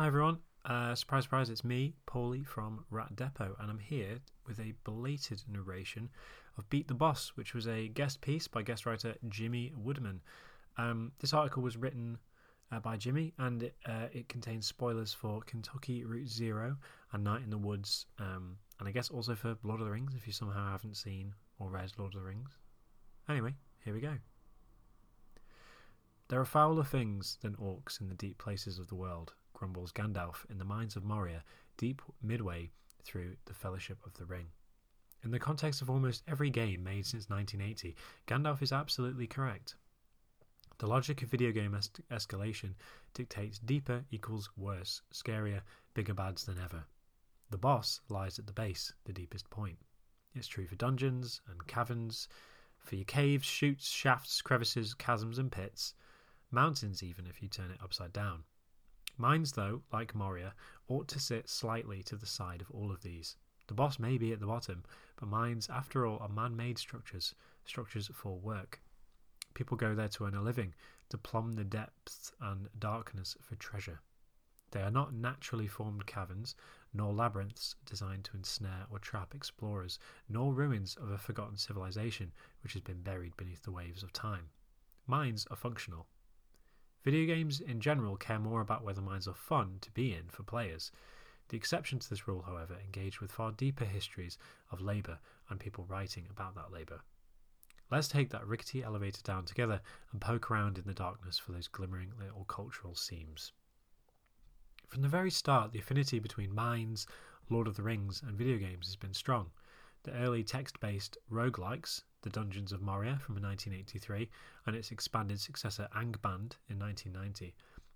Hi everyone. Uh, surprise, surprise, it's me, Paulie from Rat Depot, and I'm here with a belated narration of Beat the Boss, which was a guest piece by guest writer Jimmy Woodman. Um, this article was written uh, by Jimmy, and it, uh, it contains spoilers for Kentucky Route Zero and Night in the Woods, um, and I guess also for Lord of the Rings if you somehow haven't seen or read Lord of the Rings. Anyway, here we go. There are fouler things than orcs in the deep places of the world, grumbles Gandalf in the mines of Moria, deep midway through the Fellowship of the Ring. In the context of almost every game made since 1980, Gandalf is absolutely correct. The logic of video game es- escalation dictates deeper equals worse, scarier, bigger bads than ever. The boss lies at the base, the deepest point. It's true for dungeons and caverns, for your caves, chutes, shafts, crevices, chasms, and pits, mountains, even if you turn it upside down. Mines, though, like Moria, ought to sit slightly to the side of all of these. The boss may be at the bottom, but mines, after all, are man made structures, structures for work. People go there to earn a living, to plumb the depths and darkness for treasure. They are not naturally formed caverns, nor labyrinths designed to ensnare or trap explorers, nor ruins of a forgotten civilization which has been buried beneath the waves of time. Mines are functional. Video games in general care more about whether mines are fun to be in for players. The exceptions to this rule, however, engage with far deeper histories of labour and people writing about that labour. Let's take that rickety elevator down together and poke around in the darkness for those glimmering little cultural seams. From the very start, the affinity between mines, Lord of the Rings, and video games has been strong. The early text based roguelikes, The Dungeons of Moria from 1983, and its expanded successor Angband in 1990,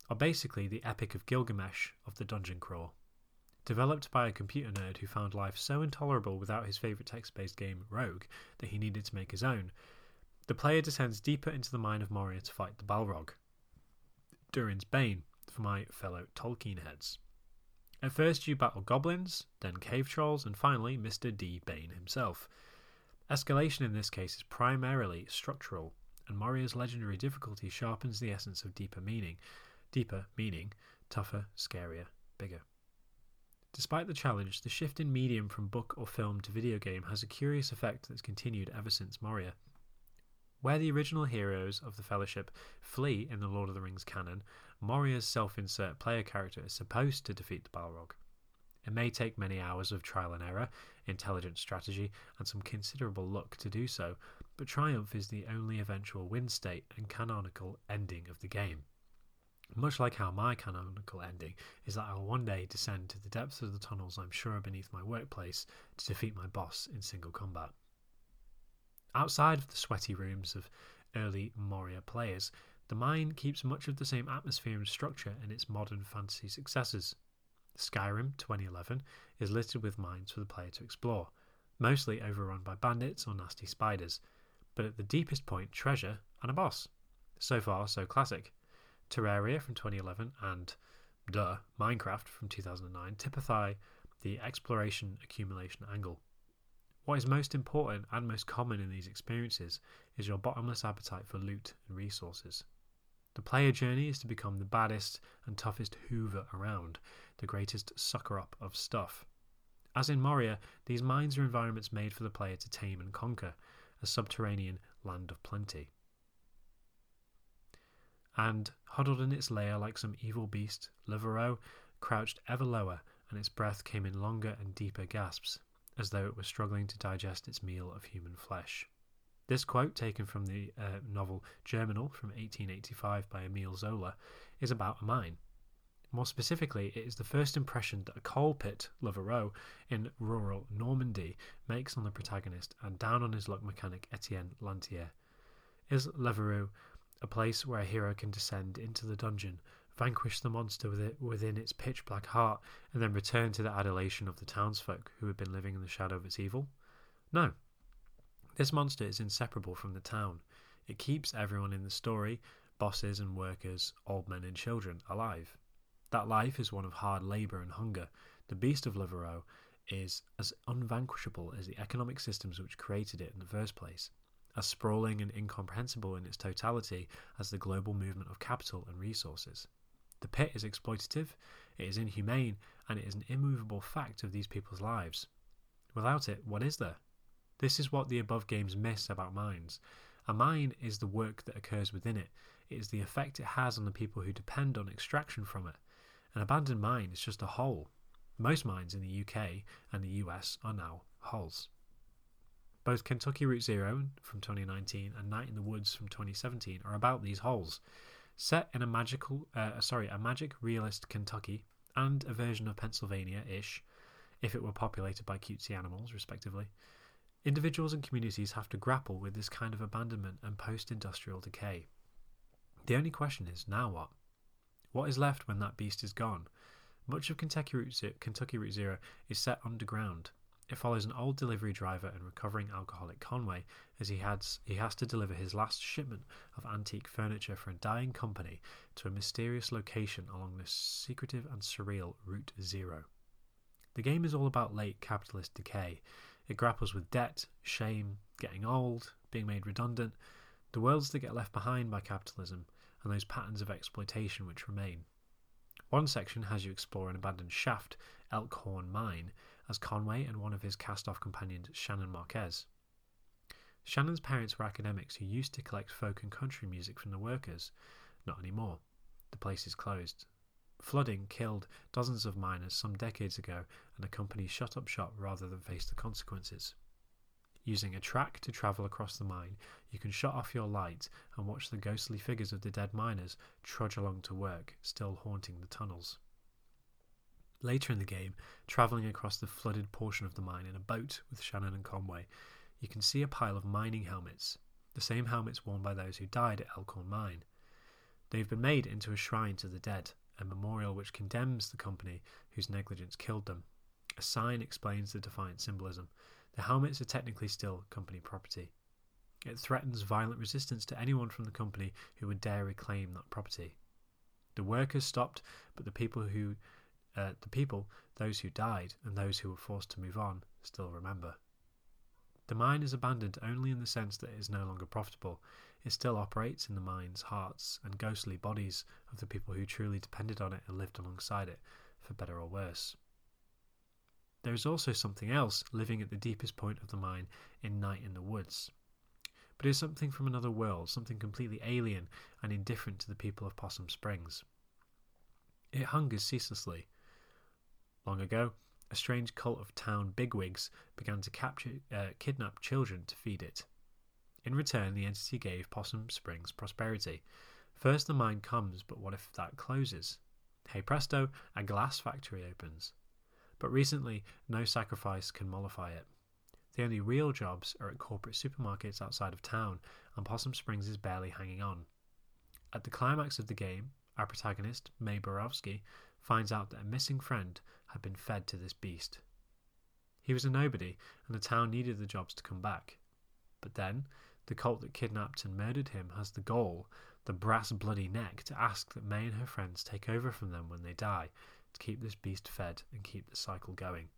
are basically the Epic of Gilgamesh of the dungeon crawl. Developed by a computer nerd who found life so intolerable without his favourite text based game, Rogue, that he needed to make his own, the player descends deeper into the mine of Moria to fight the Balrog. Durin's Bane, for my fellow Tolkien heads. At first, you battle goblins, then cave trolls, and finally Mr. D. Bane himself. Escalation in this case is primarily structural, and Moria's legendary difficulty sharpens the essence of deeper meaning. Deeper meaning, tougher, scarier, bigger. Despite the challenge, the shift in medium from book or film to video game has a curious effect that's continued ever since Moria. Where the original heroes of the Fellowship flee in the Lord of the Rings canon, Moria's self insert player character is supposed to defeat the Balrog. It may take many hours of trial and error, intelligent strategy, and some considerable luck to do so, but triumph is the only eventual win state and canonical ending of the game. Much like how my canonical ending is that I'll one day descend to the depths of the tunnels I'm sure are beneath my workplace to defeat my boss in single combat. Outside of the sweaty rooms of early Moria players, the mine keeps much of the same atmosphere and structure in its modern fantasy successors. Skyrim 2011 is littered with mines for the player to explore, mostly overrun by bandits or nasty spiders, but at the deepest point, treasure and a boss. So far, so classic. Terraria from 2011 and, duh, Minecraft from 2009 typify the exploration accumulation angle. What is most important and most common in these experiences is your bottomless appetite for loot and resources. The player journey is to become the baddest and toughest Hoover around, the greatest sucker up of stuff. As in Moria, these mines are environments made for the player to tame and conquer, a subterranean land of plenty. And, huddled in its lair like some evil beast, Le Voreux crouched ever lower, and its breath came in longer and deeper gasps, as though it were struggling to digest its meal of human flesh. This quote, taken from the uh, novel Germinal from 1885 by Emile Zola, is about a mine. More specifically, it is the first impression that a coal pit, Le Voreux, in rural Normandy makes on the protagonist and down on his luck mechanic Etienne Lantier. Is Le Voreux a place where a hero can descend into the dungeon, vanquish the monster within its pitch black heart, and then return to the adulation of the townsfolk who had been living in the shadow of its evil? No. This monster is inseparable from the town. It keeps everyone in the story, bosses and workers, old men and children, alive. That life is one of hard labour and hunger. The beast of Le Voreux is as unvanquishable as the economic systems which created it in the first place, as sprawling and incomprehensible in its totality as the global movement of capital and resources. The pit is exploitative, It is inhumane, and it is an immovable fact of these people's lives. Without it, what is there? This is what the above games miss about mines. A mine is the work that occurs within it, it is the effect it has on the people who depend on extraction from it. An abandoned mine is just a hole. Most mines in the UK and the US are now holes. Both Kentucky Route Zero from 2019 and Night in the Woods from 2017 are about these holes. Set in a magical, uh, sorry, a magic realist Kentucky and a version of Pennsylvania-ish, if it were populated by cutesy animals, respectively, individuals and communities have to grapple with this kind of abandonment and post-industrial decay. The only question is, now what? What is left when that beast is gone? Much of Kentucky Route, Zero, Kentucky Route Zero is set underground. It follows an old delivery driver and recovering alcoholic Conway as he has, he has to deliver his last shipment of antique furniture for a dying company to a mysterious location along this secretive and surreal Route Zero. The game is all about late capitalist decay. It grapples with debt, shame, getting old, being made redundant, the worlds that get left behind by capitalism, and those patterns of exploitation which remain. One section has you explore an abandoned shaft, Elkhorn Mine, as Conway and one of his cast off companions, Shannon Marquez. Shannon's parents were academics who used to collect folk and country music from the workers. Not anymore. The place is closed. Flooding killed dozens of miners some decades ago, and the company shut up shop rather than face the consequences. Using a track to travel across the mine, you can shut off your light and watch the ghostly figures of the dead miners trudge along to work, still haunting the tunnels. Later in the game, travelling across the flooded portion of the mine in a boat with Shannon and Conway, you can see a pile of mining helmets, the same helmets worn by those who died at Elkhorn Mine. They've been made into a shrine to the dead, a memorial which condemns the company whose negligence killed them. A sign explains the defiant symbolism, the helmets are technically still company property. It threatens violent resistance to anyone from the company who would dare reclaim that property. The workers stopped, but the people who, uh, the people, those who died and those who were forced to move on, still remember. The mine is abandoned only in the sense that it is no longer profitable. It still operates in the minds, hearts, and ghostly bodies of the people who truly depended on it and lived alongside it, for better or worse. There is also something else living at the deepest point of the mine in Night in the Woods. But it is something from another world, something completely alien and indifferent to the people of Possum Springs. It hungers ceaselessly. Long ago, a strange cult of town bigwigs began to capture, uh, kidnap children to feed it. In return, the entity gave Possum Springs prosperity. First, the mine comes, but what if that closes? Hey presto, a glass factory opens. But recently, no sacrifice can mollify it. The only real jobs are at corporate supermarkets outside of town, and Possum Springs is barely hanging on. At the climax of the game, our protagonist, Mae Borowski, finds out that a missing friend had been fed to this beast. He was a nobody, and the town needed the jobs to come back. But then, the cult that kidnapped and murdered him has the goal, the brass bloody neck, to ask that Mae and her friends take over from them when they die, to keep this beast fed and keep the cycle going.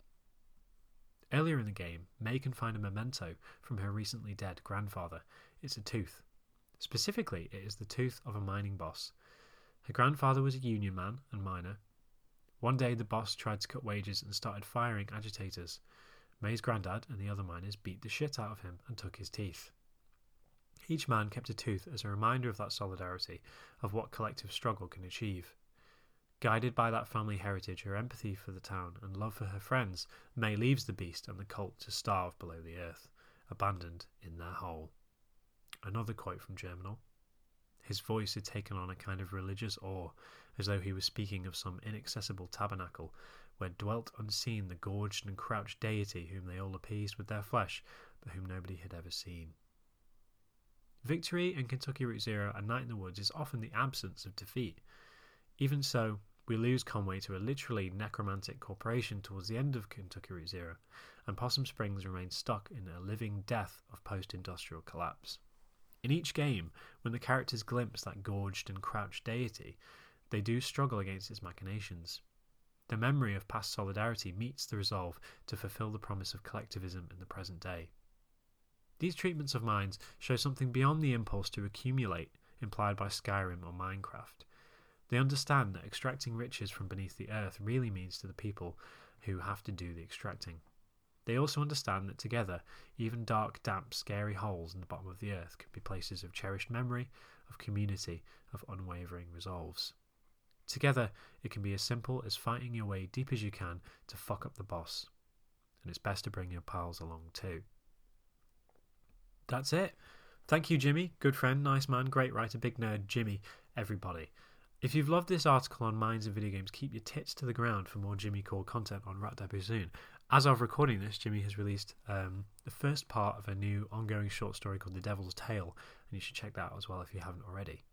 Earlier in the game, Mae can find a memento from her recently dead grandfather. It's a tooth. Specifically, it is the tooth of a mining boss. Her grandfather was a union man and miner. One day, the boss tried to cut wages and started firing agitators. Mae's granddad and the other miners beat the shit out of him and took his teeth. Each man kept a tooth as a reminder of that solidarity, of what collective struggle can achieve. Guided by that family heritage, her empathy for the town, and love for her friends, Mae leaves the beast and the cult to starve below the earth, abandoned in their hole. Another quote from Germinal. His voice had taken on a kind of religious awe, as though he was speaking of some inaccessible tabernacle where dwelt unseen the gorged and crouched deity whom they all appeased with their flesh, but whom nobody had ever seen. Victory in Kentucky Route Zero and Night in the Woods is often the absence of defeat. Even so, we lose Conway to a literally necromantic corporation towards the end of Kentucky Route Zero, and Possum Springs remains stuck in a living death of post industrial collapse. In each game, when the characters glimpse that gorged and crouched deity, they do struggle against its machinations. The memory of past solidarity meets the resolve to fulfill the promise of collectivism in the present day. These treatments of mines show something beyond the impulse to accumulate implied by Skyrim or Minecraft. They understand that extracting riches from beneath the earth really means to the people who have to do the extracting. They also understand that together, even dark, damp, scary holes in the bottom of the earth can be places of cherished memory, of community, of unwavering resolves. Together, it can be as simple as fighting your way deep as you can to fuck up the boss. And it's best to bring your pals along too. That's it. Thank you, Jimmy. Good friend, nice man, great writer, big nerd, Jimmy, everybody. If you've loved this article on minds and video games, keep your tits to the ground for more Jimmy Core content on Rat soon. As of recording this, Jimmy has released um, the first part of a new ongoing short story called The Devil's Tale, and you should check that out as well if you haven't already.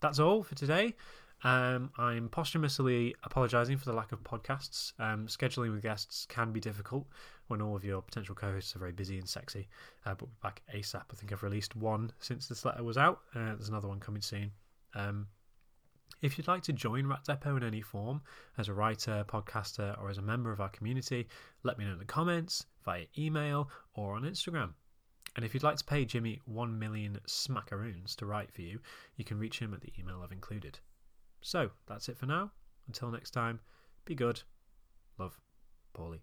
That's all for today. Um, I'm posthumously apologising for the lack of podcasts. Um, scheduling with guests can be difficult when all of your potential co hosts are very busy and sexy, uh, but we're back ASAP. I think I've released one since this letter was out. Uh, there's another one coming soon. Um, if you'd like to join Rat Depot in any form, as a writer, podcaster, or as a member of our community, let me know in the comments, via email, or on Instagram. And if you'd like to pay Jimmy 1 million smackaroons to write for you, you can reach him at the email I've included. So, that's it for now. Until next time, be good. Love, Paulie.